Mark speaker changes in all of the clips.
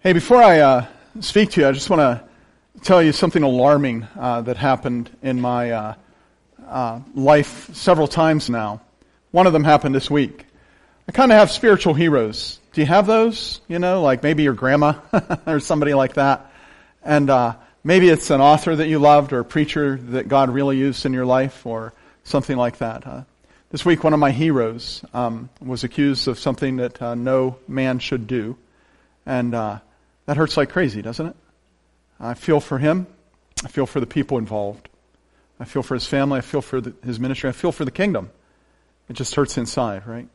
Speaker 1: Hey, before I uh, speak to you, I just want to tell you something alarming uh, that happened in my uh, uh life several times now. One of them happened this week. I kind of have spiritual heroes. Do you have those? You know, like maybe your grandma or somebody like that. And uh, maybe it's an author that you loved or a preacher that God really used in your life or something like that. this week, one of my heroes um, was accused of something that uh, no man should do. And that hurts like crazy, doesn't it? I feel for him. I feel for the people involved. I feel for his family. I feel for the, his ministry. I feel for the kingdom. It just hurts inside, right?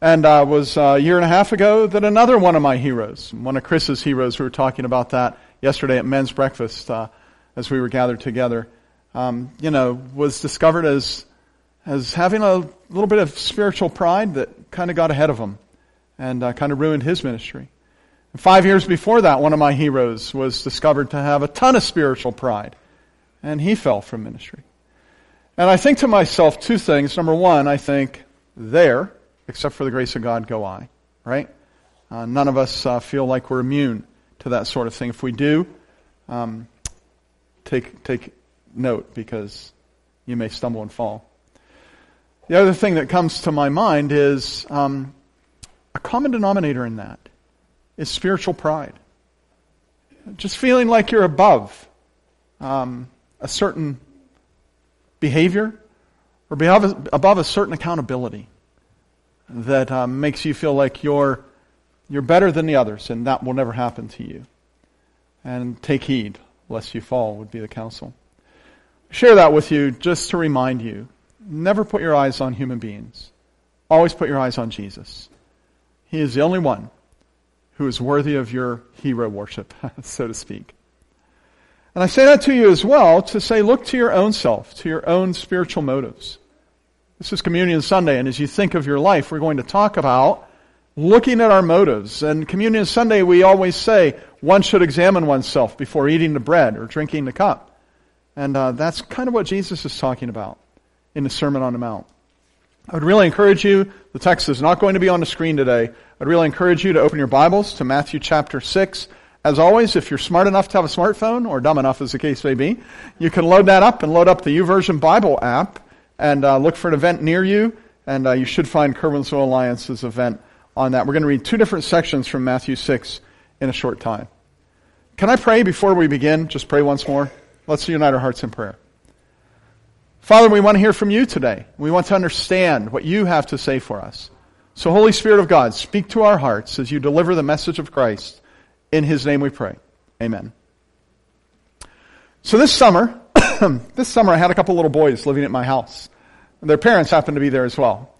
Speaker 1: And uh, was a year and a half ago that another one of my heroes, one of Chris's heroes, we were talking about that yesterday at men's breakfast uh, as we were gathered together, um, you know, was discovered as as having a little bit of spiritual pride that kind of got ahead of him and uh, kind of ruined his ministry. Five years before that, one of my heroes was discovered to have a ton of spiritual pride, and he fell from ministry. And I think to myself two things. Number one, I think, there, except for the grace of God, go I. Right? Uh, none of us uh, feel like we're immune to that sort of thing. If we do, um, take take note because you may stumble and fall. The other thing that comes to my mind is um, a common denominator in that is spiritual pride. Just feeling like you're above um, a certain behavior or above, a certain accountability that um, makes you feel like you're, you're better than the others, and that will never happen to you. And take heed lest you fall, would be the counsel. share that with you just to remind you never put your eyes on human beings, always put your eyes on Jesus. He is the only one who is worthy of your hero worship, so to speak. And I say that to you as well to say, look to your own self, to your own spiritual motives. This is Communion Sunday, and as you think of your life, we're going to talk about looking at our motives. And Communion Sunday, we always say one should examine oneself before eating the bread or drinking the cup. And uh, that's kind of what Jesus is talking about in the Sermon on the Mount. I would really encourage you, the text is not going to be on the screen today. I'd really encourage you to open your Bibles to Matthew chapter 6. As always, if you're smart enough to have a smartphone, or dumb enough as the case may be, you can load that up and load up the YouVersion Bible app and uh, look for an event near you, and uh, you should find Curwensville Alliance's event on that. We're going to read two different sections from Matthew 6 in a short time. Can I pray before we begin? Just pray once more. Let's unite our hearts in prayer. Father, we want to hear from you today. We want to understand what you have to say for us. So, Holy Spirit of God, speak to our hearts as you deliver the message of Christ. In His name we pray. Amen. So this summer, this summer I had a couple little boys living at my house. Their parents happened to be there as well.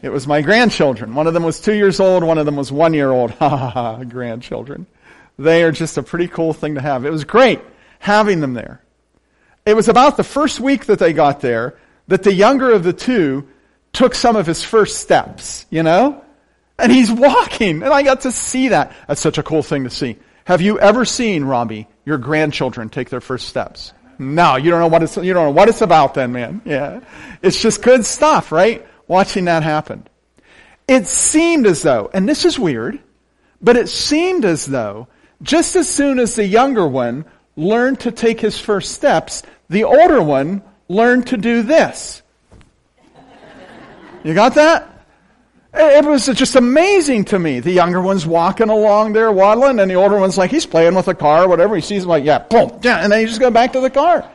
Speaker 1: It was my grandchildren. One of them was two years old, one of them was one year old. Ha ha ha, grandchildren. They are just a pretty cool thing to have. It was great having them there. It was about the first week that they got there that the younger of the two took some of his first steps, you know? And he's walking, and I got to see that. That's such a cool thing to see. Have you ever seen, Robbie, your grandchildren take their first steps? No, you don't know what it's, you don't know what it's about then, man. Yeah. It's just good stuff, right? Watching that happen. It seemed as though, and this is weird, but it seemed as though just as soon as the younger one learned to take his first steps, the older one learned to do this. You got that? It was just amazing to me. The younger one's walking along there waddling, and the older one's like, he's playing with a car or whatever. He sees him like, yeah, boom, yeah, and then he just go back to the car.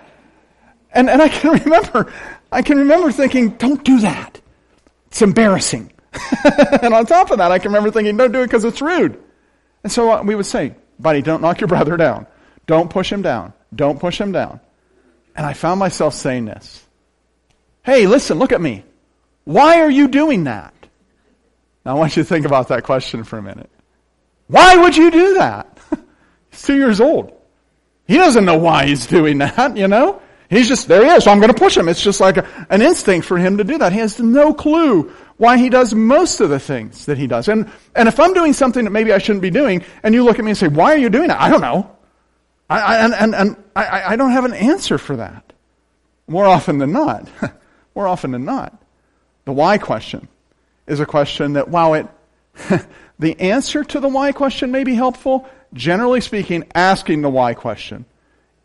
Speaker 1: And, and I can remember, I can remember thinking, don't do that. It's embarrassing. and on top of that, I can remember thinking, don't do it because it's rude. And so uh, we would say, buddy, don't knock your brother down. Don't push him down. Don't push him down. And I found myself saying this. Hey, listen, look at me. Why are you doing that? Now I want you to think about that question for a minute. Why would you do that? he's two years old. He doesn't know why he's doing that, you know? He's just, there he is, so I'm going to push him. It's just like a, an instinct for him to do that. He has no clue why he does most of the things that he does. And, and if I'm doing something that maybe I shouldn't be doing, and you look at me and say, why are you doing that? I don't know. I, and and, and I, I don't have an answer for that. More often than not. More often than not. The why question is a question that, while it, the answer to the why question may be helpful, generally speaking, asking the why question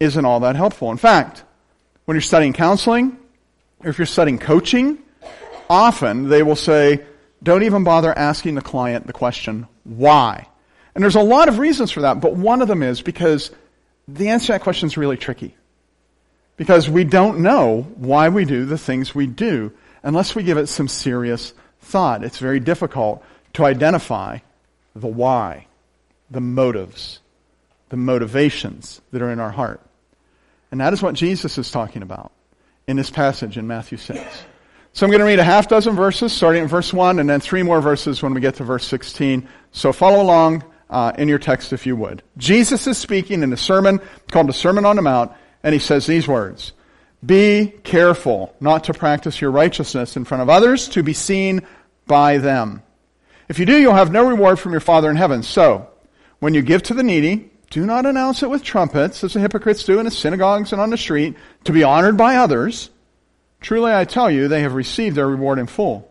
Speaker 1: isn't all that helpful. In fact, when you're studying counseling, or if you're studying coaching, often they will say, don't even bother asking the client the question, why? And there's a lot of reasons for that, but one of them is because the answer to that question is really tricky. Because we don't know why we do the things we do unless we give it some serious thought. It's very difficult to identify the why, the motives, the motivations that are in our heart. And that is what Jesus is talking about in this passage in Matthew 6. So I'm going to read a half dozen verses, starting in verse 1, and then three more verses when we get to verse 16. So follow along uh, in your text if you would. Jesus is speaking in a sermon called the Sermon on the Mount, and he says these words. Be careful not to practice your righteousness in front of others to be seen by them. If you do, you'll have no reward from your Father in heaven. So, when you give to the needy, do not announce it with trumpets, as the hypocrites do in the synagogues and on the street, to be honored by others. Truly I tell you, they have received their reward in full.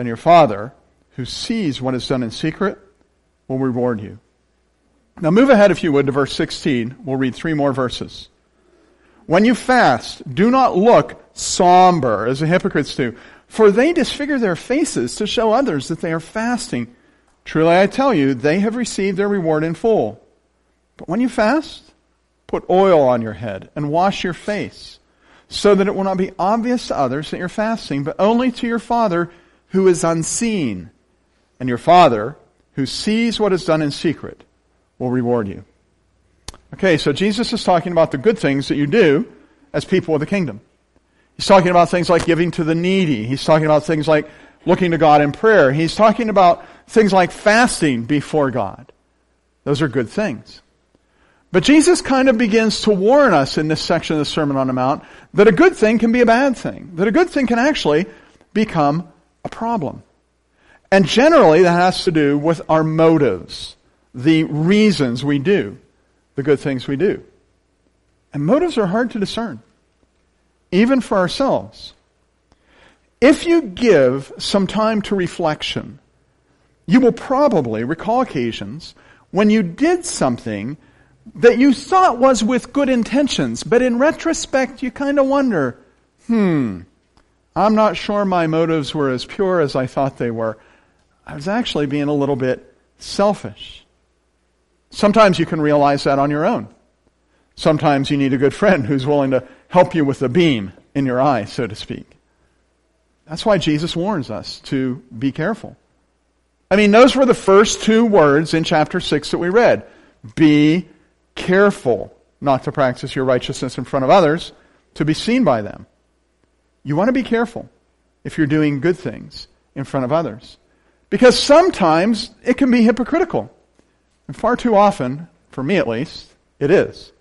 Speaker 1: Then your Father, who sees what is done in secret, will reward you. Now move ahead, if you would, to verse 16. We'll read three more verses. When you fast, do not look somber as the hypocrites do, for they disfigure their faces to show others that they are fasting. Truly I tell you, they have received their reward in full. But when you fast, put oil on your head and wash your face, so that it will not be obvious to others that you're fasting, but only to your Father who is unseen. And your Father, who sees what is done in secret, will reward you. Okay, so Jesus is talking about the good things that you do as people of the kingdom. He's talking about things like giving to the needy. He's talking about things like looking to God in prayer. He's talking about things like fasting before God. Those are good things. But Jesus kind of begins to warn us in this section of the Sermon on the Mount that a good thing can be a bad thing. That a good thing can actually become a problem. And generally that has to do with our motives, the reasons we do the good things we do. And motives are hard to discern, even for ourselves. If you give some time to reflection, you will probably recall occasions when you did something that you thought was with good intentions, but in retrospect you kind of wonder, hmm, I'm not sure my motives were as pure as I thought they were. I was actually being a little bit selfish. Sometimes you can realize that on your own. Sometimes you need a good friend who's willing to help you with a beam in your eye, so to speak. That's why Jesus warns us to be careful. I mean, those were the first two words in chapter 6 that we read. Be careful not to practice your righteousness in front of others to be seen by them. You want to be careful if you're doing good things in front of others. Because sometimes it can be hypocritical. And far too often, for me at least, it is.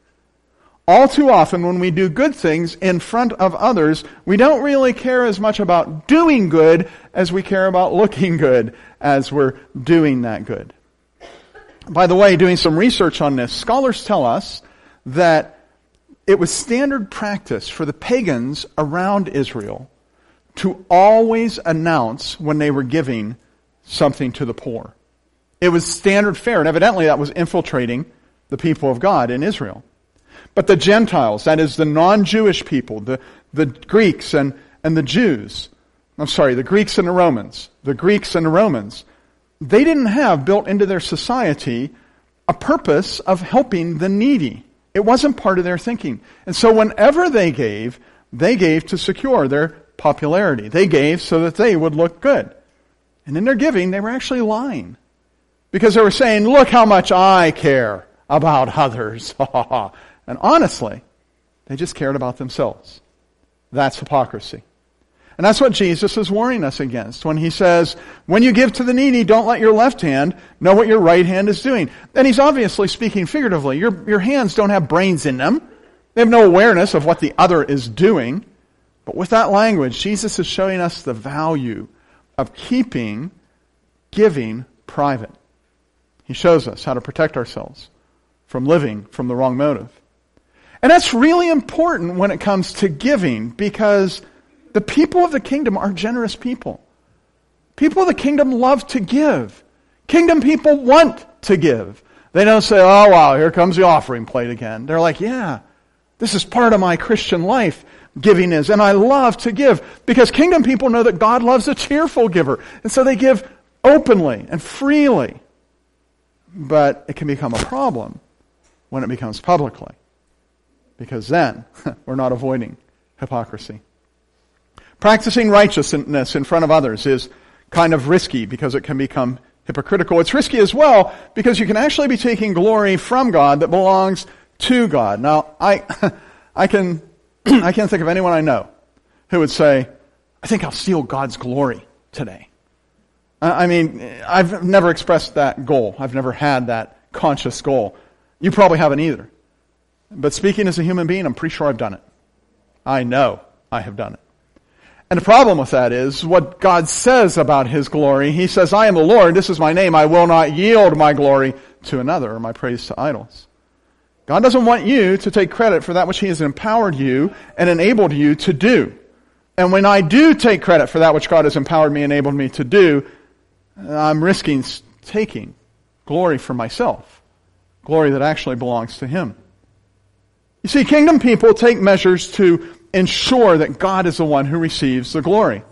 Speaker 1: All too often, when we do good things in front of others, we don't really care as much about doing good as we care about looking good as we're doing that good. By the way, doing some research on this, scholars tell us that it was standard practice for the pagans around Israel to always announce when they were giving something to the poor. It was standard fare, and evidently that was infiltrating the people of God in Israel. But the Gentiles, that is the non-Jewish people, the, the Greeks and, and the Jews, I'm sorry, the Greeks and the Romans, the Greeks and the Romans, they didn't have built into their society a purpose of helping the needy. It wasn't part of their thinking. And so whenever they gave, they gave to secure their popularity. They gave so that they would look good. And in their giving, they were actually lying. Because they were saying, look how much I care about others. And honestly, they just cared about themselves. That's hypocrisy. And that's what Jesus is warning us against when he says, when you give to the needy, don't let your left hand know what your right hand is doing. And he's obviously speaking figuratively. Your, your hands don't have brains in them. They have no awareness of what the other is doing. But with that language, Jesus is showing us the value of keeping giving private. He shows us how to protect ourselves from living from the wrong motive. And that's really important when it comes to giving because the people of the kingdom are generous people. People of the kingdom love to give. Kingdom people want to give. They don't say, oh wow, here comes the offering plate again. They're like, yeah, this is part of my Christian life, giving is. And I love to give because kingdom people know that God loves a cheerful giver. And so they give openly and freely. But it can become a problem when it becomes publicly because then we're not avoiding hypocrisy. Practicing righteousness in front of others is kind of risky because it can become hypocritical. It's risky as well because you can actually be taking glory from God that belongs to God. Now, I, I can, I can't think of anyone I know who would say, I think I'll steal God's glory today. I mean, I've never expressed that goal. I've never had that conscious goal. You probably haven't either. But speaking as a human being, I'm pretty sure I've done it. I know I have done it. And the problem with that is what God says about His glory. He says, I am the Lord, this is my name, I will not yield my glory to another or my praise to idols. God doesn't want you to take credit for that which He has empowered you and enabled you to do. And when I do take credit for that which God has empowered me, and enabled me to do, I'm risking taking glory for myself. Glory that actually belongs to Him. You see, kingdom people take measures to ensure that God is the one who receives the glory.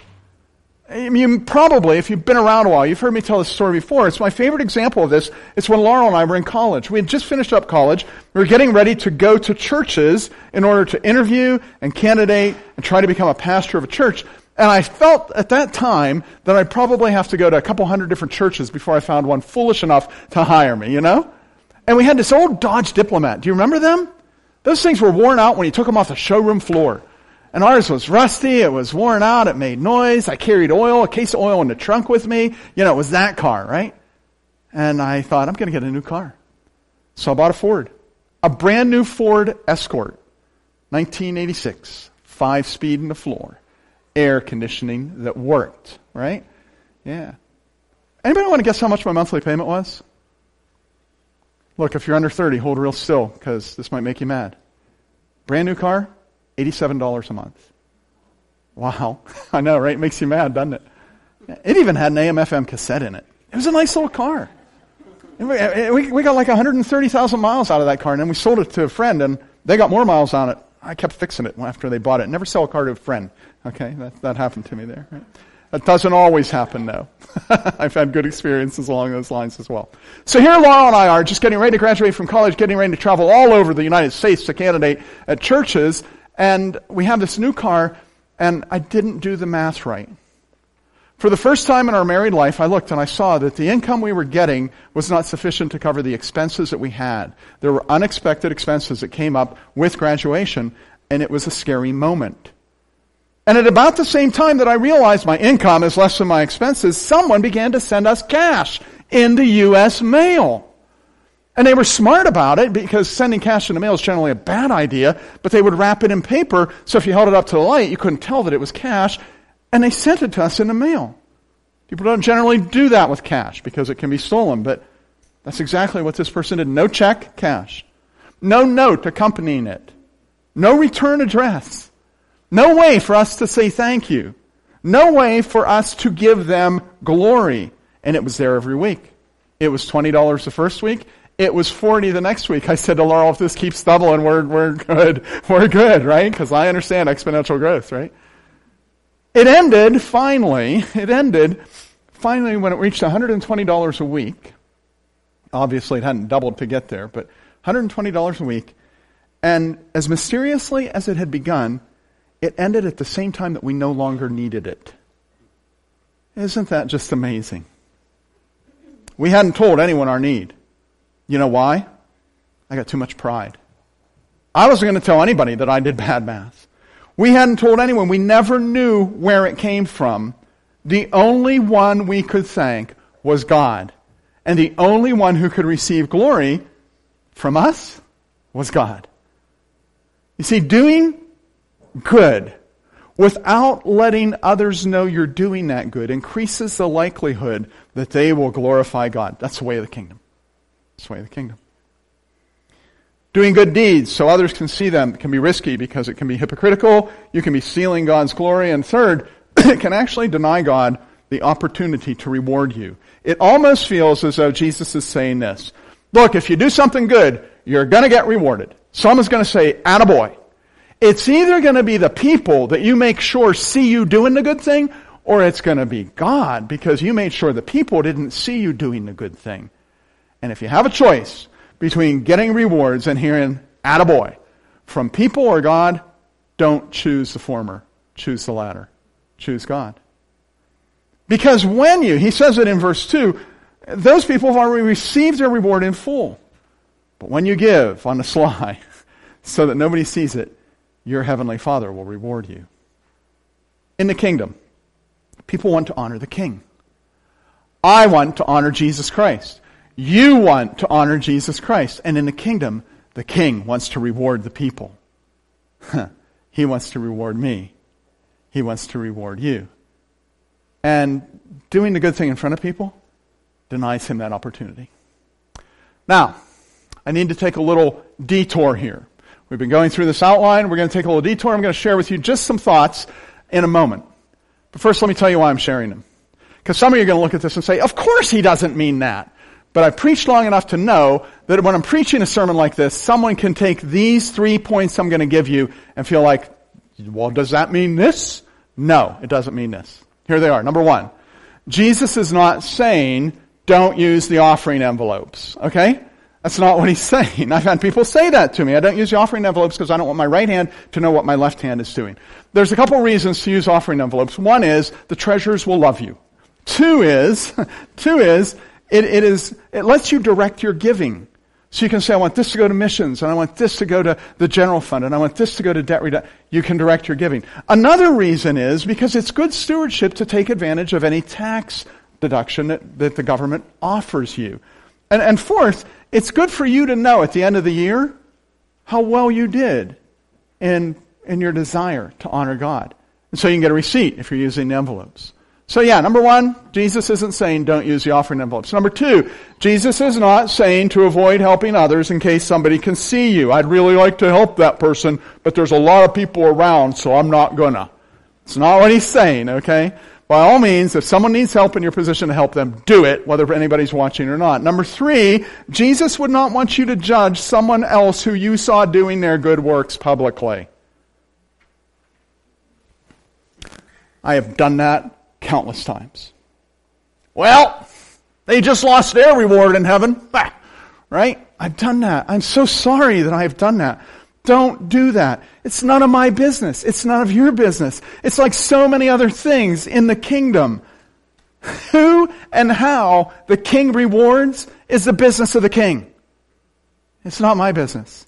Speaker 1: I mean, probably, if you've been around a while, you've heard me tell this story before. It's my favorite example of this. It's when Laurel and I were in college. We had just finished up college. We were getting ready to go to churches in order to interview and candidate and try to become a pastor of a church. And I felt at that time that I'd probably have to go to a couple hundred different churches before I found one foolish enough to hire me, you know? And we had this old Dodge Diplomat. Do you remember them? Those things were worn out when you took them off the showroom floor. And ours was rusty, it was worn out, it made noise. I carried oil, a case of oil in the trunk with me. You know, it was that car, right? And I thought, I'm going to get a new car. So I bought a Ford. A brand new Ford Escort. 1986. Five speed in the floor. Air conditioning that worked, right? Yeah. Anybody want to guess how much my monthly payment was? Look, if you're under 30, hold real still because this might make you mad. Brand new car, $87 a month. Wow. I know, right? It makes you mad, doesn't it? It even had an AM FM cassette in it. It was a nice little car. Uh, uh, we, we got like 130,000 miles out of that car, and then we sold it to a friend, and they got more miles on it. I kept fixing it after they bought it. Never sell a car to a friend. Okay, that, that happened to me there. Right? That doesn't always happen, though. I've had good experiences along those lines as well. So here Laurel and I are just getting ready to graduate from college, getting ready to travel all over the United States to candidate at churches, and we have this new car, and I didn't do the math right. For the first time in our married life, I looked and I saw that the income we were getting was not sufficient to cover the expenses that we had. There were unexpected expenses that came up with graduation, and it was a scary moment. And at about the same time that I realized my income is less than my expenses, someone began to send us cash in the U.S. mail. And they were smart about it because sending cash in the mail is generally a bad idea, but they would wrap it in paper so if you held it up to the light, you couldn't tell that it was cash, and they sent it to us in the mail. People don't generally do that with cash because it can be stolen, but that's exactly what this person did. No check, cash. No note accompanying it. No return address. No way for us to say thank you. No way for us to give them glory. And it was there every week. It was $20 the first week. It was 40 the next week. I said to Laurel, if this keeps doubling, we're, we're good. We're good, right? Because I understand exponential growth, right? It ended, finally, it ended, finally when it reached $120 a week. Obviously it hadn't doubled to get there, but $120 a week. And as mysteriously as it had begun, it ended at the same time that we no longer needed it. Isn't that just amazing? We hadn't told anyone our need. You know why? I got too much pride. I wasn't going to tell anybody that I did bad math. We hadn't told anyone. We never knew where it came from. The only one we could thank was God. And the only one who could receive glory from us was God. You see, doing good without letting others know you're doing that good increases the likelihood that they will glorify God. That's the way of the kingdom. That's the way of the kingdom. Doing good deeds so others can see them can be risky because it can be hypocritical. You can be stealing God's glory. And third, it can actually deny God the opportunity to reward you. It almost feels as though Jesus is saying this. Look, if you do something good, you're gonna get rewarded. Someone's gonna say, attaboy. It's either gonna be the people that you make sure see you doing the good thing, or it's gonna be God because you made sure the people didn't see you doing the good thing. And if you have a choice between getting rewards and hearing attaboy from people or God, don't choose the former. Choose the latter. Choose God. Because when you, he says it in verse 2, those people have already received their reward in full. But when you give on the sly, so that nobody sees it, your heavenly Father will reward you. In the kingdom, people want to honor the king. I want to honor Jesus Christ. You want to honor Jesus Christ. And in the kingdom, the king wants to reward the people. he wants to reward me. He wants to reward you. And doing the good thing in front of people denies him that opportunity. Now, I need to take a little detour here. We've been going through this outline. We're going to take a little detour. I'm going to share with you just some thoughts in a moment. But first, let me tell you why I'm sharing them. Because some of you are going to look at this and say, of course he doesn't mean that. But I've preached long enough to know that when I'm preaching a sermon like this, someone can take these three points I'm going to give you and feel like, well, does that mean this? No, it doesn't mean this. Here they are. Number one, Jesus is not saying don't use the offering envelopes. Okay? That's not what he's saying. I've had people say that to me. I don't use the offering envelopes because I don't want my right hand to know what my left hand is doing. There's a couple reasons to use offering envelopes. One is the treasurers will love you. Two is, two is it, it is, it lets you direct your giving. So you can say, I want this to go to missions, and I want this to go to the general fund, and I want this to go to debt reduction. You can direct your giving. Another reason is because it's good stewardship to take advantage of any tax deduction that, that the government offers you. And, and fourth, it's good for you to know at the end of the year how well you did in, in your desire to honor God. And so you can get a receipt if you're using envelopes. So yeah, number one, Jesus isn't saying don't use the offering envelopes. Number two, Jesus is not saying to avoid helping others in case somebody can see you. I'd really like to help that person, but there's a lot of people around, so I'm not gonna. It's not what he's saying, okay? By all means, if someone needs help in your position to help them, do it, whether anybody's watching or not. Number three, Jesus would not want you to judge someone else who you saw doing their good works publicly. I have done that countless times. Well, they just lost their reward in heaven. Right? I've done that. I'm so sorry that I've done that. Don't do that. It's none of my business. It's none of your business. It's like so many other things in the kingdom. Who and how the king rewards is the business of the king. It's not my business.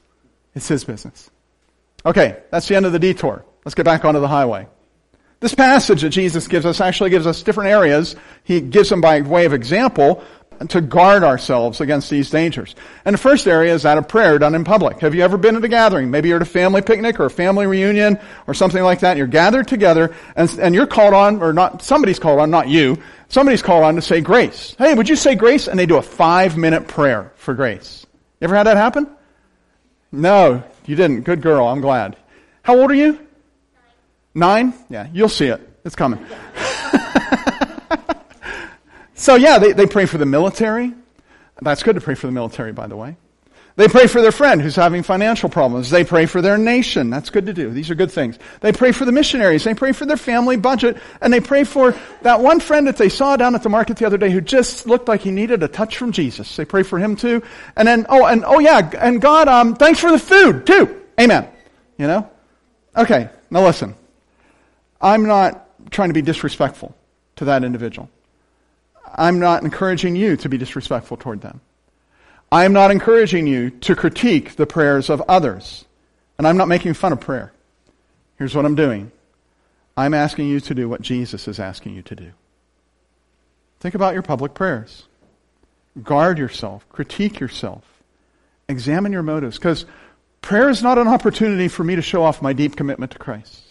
Speaker 1: It's his business. Okay, that's the end of the detour. Let's get back onto the highway. This passage that Jesus gives us actually gives us different areas. He gives them by way of example to guard ourselves against these dangers. And the first area is that of prayer done in public. Have you ever been at a gathering? Maybe you're at a family picnic or a family reunion or something like that. And you're gathered together and, and you're called on, or not, somebody's called on, not you, somebody's called on to say grace. Hey, would you say grace? And they do a five minute prayer for grace. You ever had that happen? No, you didn't. Good girl. I'm glad. How old are you? Nine? Yeah, you'll see it. It's coming. So yeah, they, they pray for the military. That's good to pray for the military, by the way. They pray for their friend who's having financial problems. They pray for their nation. That's good to do. These are good things. They pray for the missionaries. They pray for their family budget. And they pray for that one friend that they saw down at the market the other day who just looked like he needed a touch from Jesus. They pray for him too. And then, oh, and oh yeah, and God, um, thanks for the food too. Amen. You know? Okay, now listen. I'm not trying to be disrespectful to that individual. I'm not encouraging you to be disrespectful toward them. I am not encouraging you to critique the prayers of others. And I'm not making fun of prayer. Here's what I'm doing. I'm asking you to do what Jesus is asking you to do. Think about your public prayers. Guard yourself, critique yourself, examine your motives, because prayer is not an opportunity for me to show off my deep commitment to Christ.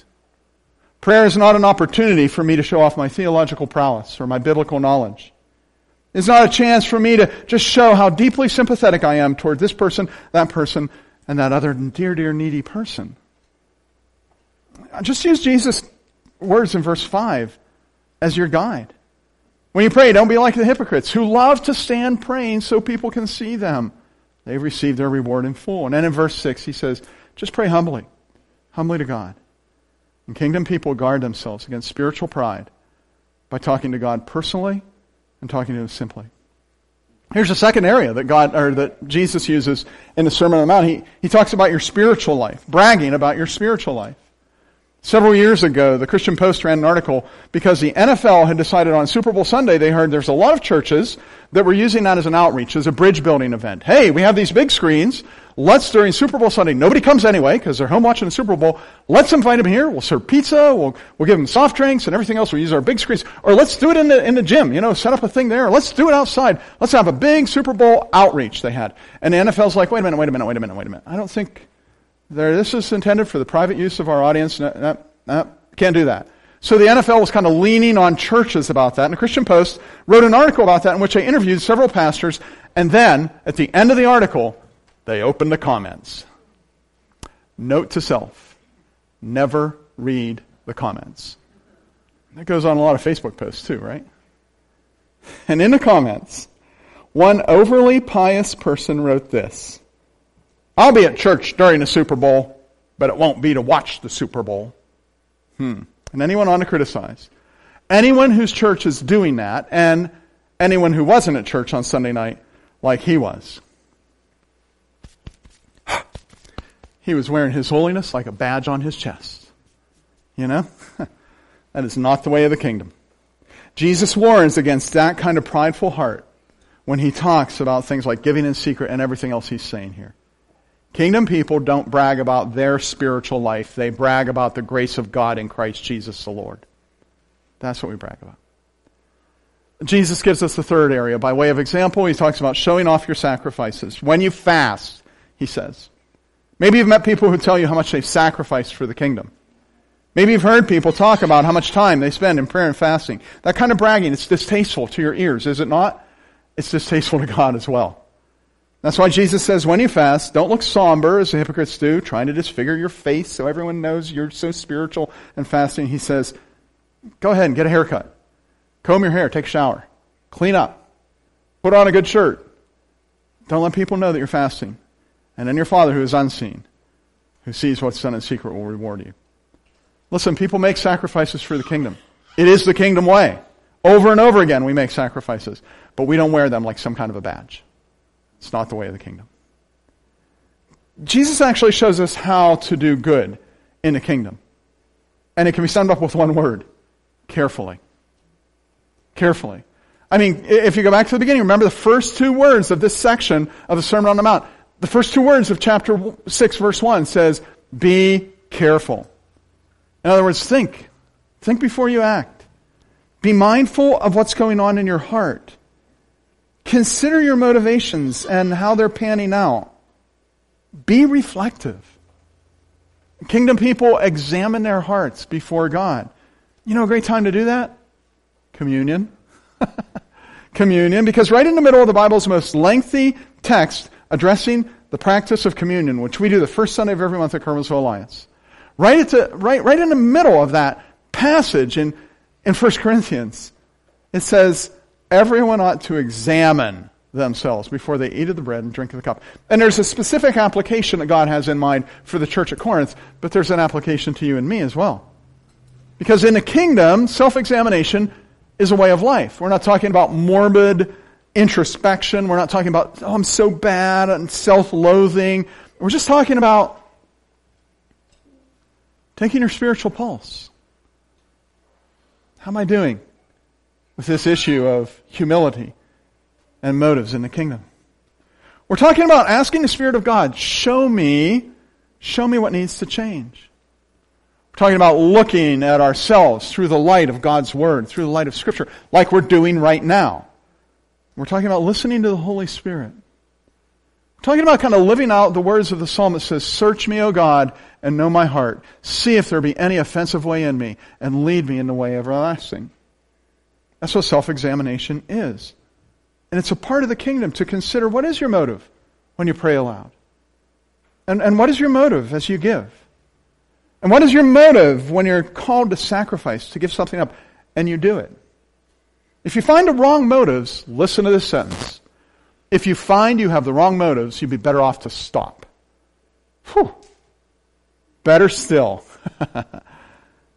Speaker 1: Prayer is not an opportunity for me to show off my theological prowess or my biblical knowledge. It's not a chance for me to just show how deeply sympathetic I am toward this person, that person, and that other dear, dear, needy person. Just use Jesus' words in verse 5 as your guide. When you pray, don't be like the hypocrites who love to stand praying so people can see them. They've received their reward in full. And then in verse 6, he says, just pray humbly, humbly to God. And kingdom people guard themselves against spiritual pride by talking to God personally and talking to him simply. Here's a second area that God or that Jesus uses in the Sermon on the Mount. He, he talks about your spiritual life, bragging about your spiritual life. Several years ago, the Christian Post ran an article because the NFL had decided on Super Bowl Sunday, they heard there's a lot of churches that were using that as an outreach, as a bridge building event. Hey, we have these big screens. Let's, during Super Bowl Sunday, nobody comes anyway because they're home watching the Super Bowl. Let's invite them here. We'll serve pizza. We'll, we'll give them soft drinks and everything else. We'll use our big screens. Or let's do it in the, in the gym, you know, set up a thing there. let's do it outside. Let's have a big Super Bowl outreach they had. And the NFL's like, wait a minute, wait a minute, wait a minute, wait a minute. I don't think there, this is intended for the private use of our audience. No, no, no, can't do that. So the NFL was kind of leaning on churches about that. And the Christian Post wrote an article about that in which they interviewed several pastors. And then, at the end of the article, they open the comments. Note to self never read the comments. That goes on a lot of Facebook posts too, right? And in the comments, one overly pious person wrote this I'll be at church during the Super Bowl, but it won't be to watch the Super Bowl. Hmm. And anyone on to criticize. Anyone whose church is doing that, and anyone who wasn't at church on Sunday night like he was. He was wearing his holiness like a badge on his chest. You know? that is not the way of the kingdom. Jesus warns against that kind of prideful heart when he talks about things like giving in secret and everything else he's saying here. Kingdom people don't brag about their spiritual life. They brag about the grace of God in Christ Jesus the Lord. That's what we brag about. Jesus gives us the third area. By way of example, he talks about showing off your sacrifices. When you fast, he says. Maybe you've met people who tell you how much they've sacrificed for the kingdom. Maybe you've heard people talk about how much time they spend in prayer and fasting. That kind of bragging, it's distasteful to your ears, is it not? It's distasteful to God as well. That's why Jesus says, when you fast, don't look somber as the hypocrites do, trying to disfigure your face so everyone knows you're so spiritual and fasting. He says, go ahead and get a haircut. Comb your hair, take a shower, clean up, put on a good shirt. Don't let people know that you're fasting. And then your Father who is unseen, who sees what's done in secret, will reward you. Listen, people make sacrifices for the kingdom. It is the kingdom way. Over and over again, we make sacrifices, but we don't wear them like some kind of a badge. It's not the way of the kingdom. Jesus actually shows us how to do good in the kingdom. And it can be summed up with one word carefully. Carefully. I mean, if you go back to the beginning, remember the first two words of this section of the Sermon on the Mount. The first two words of chapter 6, verse 1 says, Be careful. In other words, think. Think before you act. Be mindful of what's going on in your heart. Consider your motivations and how they're panning out. Be reflective. Kingdom people examine their hearts before God. You know a great time to do that? Communion. communion, because right in the middle of the Bible's most lengthy text addressing the practice of communion, which we do the first Sunday of every month at Curwensville Alliance. Right, at the, right, right in the middle of that passage in, in 1 Corinthians, it says, everyone ought to examine themselves before they eat of the bread and drink of the cup. And there's a specific application that God has in mind for the church at Corinth, but there's an application to you and me as well. Because in the kingdom, self-examination is a way of life. We're not talking about morbid introspection. We're not talking about, oh, I'm so bad and self-loathing. We're just talking about taking your spiritual pulse. How am I doing? with this issue of humility and motives in the kingdom. We're talking about asking the Spirit of God, show me, show me what needs to change. We're talking about looking at ourselves through the light of God's Word, through the light of Scripture, like we're doing right now. We're talking about listening to the Holy Spirit. We're talking about kind of living out the words of the psalm that says, Search me, O God, and know my heart. See if there be any offensive way in me, and lead me in the way everlasting. That's what self-examination is. And it's a part of the kingdom to consider what is your motive when you pray aloud? And, and what is your motive as you give? And what is your motive when you're called to sacrifice, to give something up, and you do it? If you find the wrong motives, listen to this sentence. If you find you have the wrong motives, you'd be better off to stop. Whew. Better still.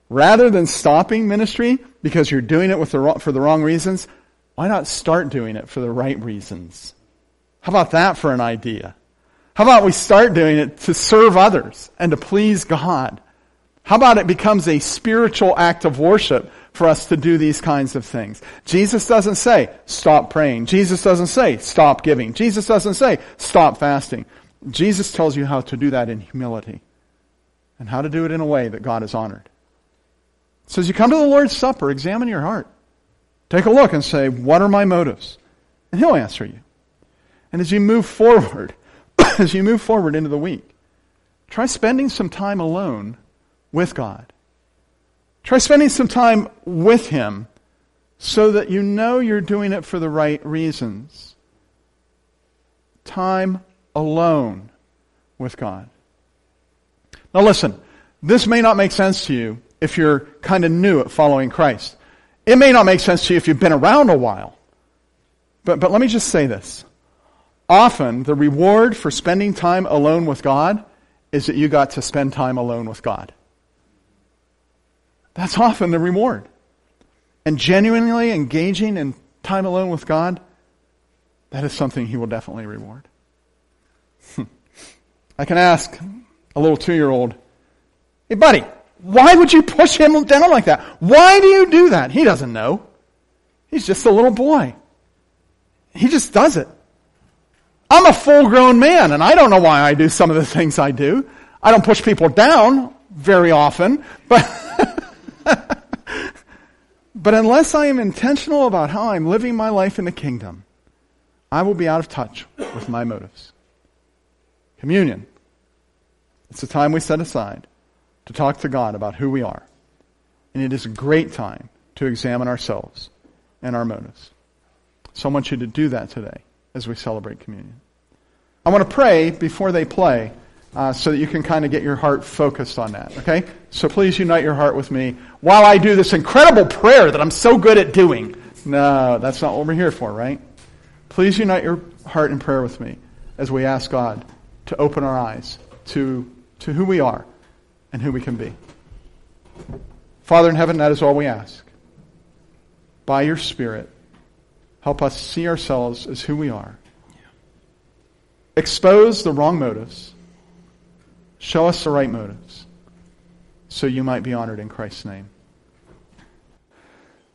Speaker 1: Rather than stopping ministry because you're doing it with the, for the wrong reasons, why not start doing it for the right reasons? How about that for an idea? How about we start doing it to serve others and to please God? How about it becomes a spiritual act of worship for us to do these kinds of things? Jesus doesn't say, stop praying. Jesus doesn't say, stop giving. Jesus doesn't say, stop fasting. Jesus tells you how to do that in humility and how to do it in a way that God is honored. So as you come to the Lord's Supper, examine your heart. Take a look and say, what are my motives? And He'll answer you. And as you move forward, as you move forward into the week, try spending some time alone with God. Try spending some time with Him so that you know you're doing it for the right reasons. Time alone with God. Now listen, this may not make sense to you if you're kind of new at following Christ. It may not make sense to you if you've been around a while. But, but let me just say this. Often, the reward for spending time alone with God is that you got to spend time alone with God. That's often the reward. And genuinely engaging in time alone with God, that is something He will definitely reward. Hmm. I can ask a little two year old, hey buddy, why would you push him down like that? Why do you do that? He doesn't know. He's just a little boy. He just does it. I'm a full grown man and I don't know why I do some of the things I do. I don't push people down very often, but but unless I am intentional about how I'm living my life in the kingdom, I will be out of touch with my motives. Communion. It's a time we set aside to talk to God about who we are. And it is a great time to examine ourselves and our motives. So I want you to do that today as we celebrate communion. I want to pray before they play uh, so that you can kind of get your heart focused on that. Okay? So please unite your heart with me while I do this incredible prayer that I'm so good at doing. No, that's not what we're here for, right? Please unite your heart in prayer with me as we ask God to open our eyes to, to who we are and who we can be. Father in heaven, that is all we ask. By your Spirit, help us see ourselves as who we are. Expose the wrong motives Show us the right motives so you might be honored in Christ's name.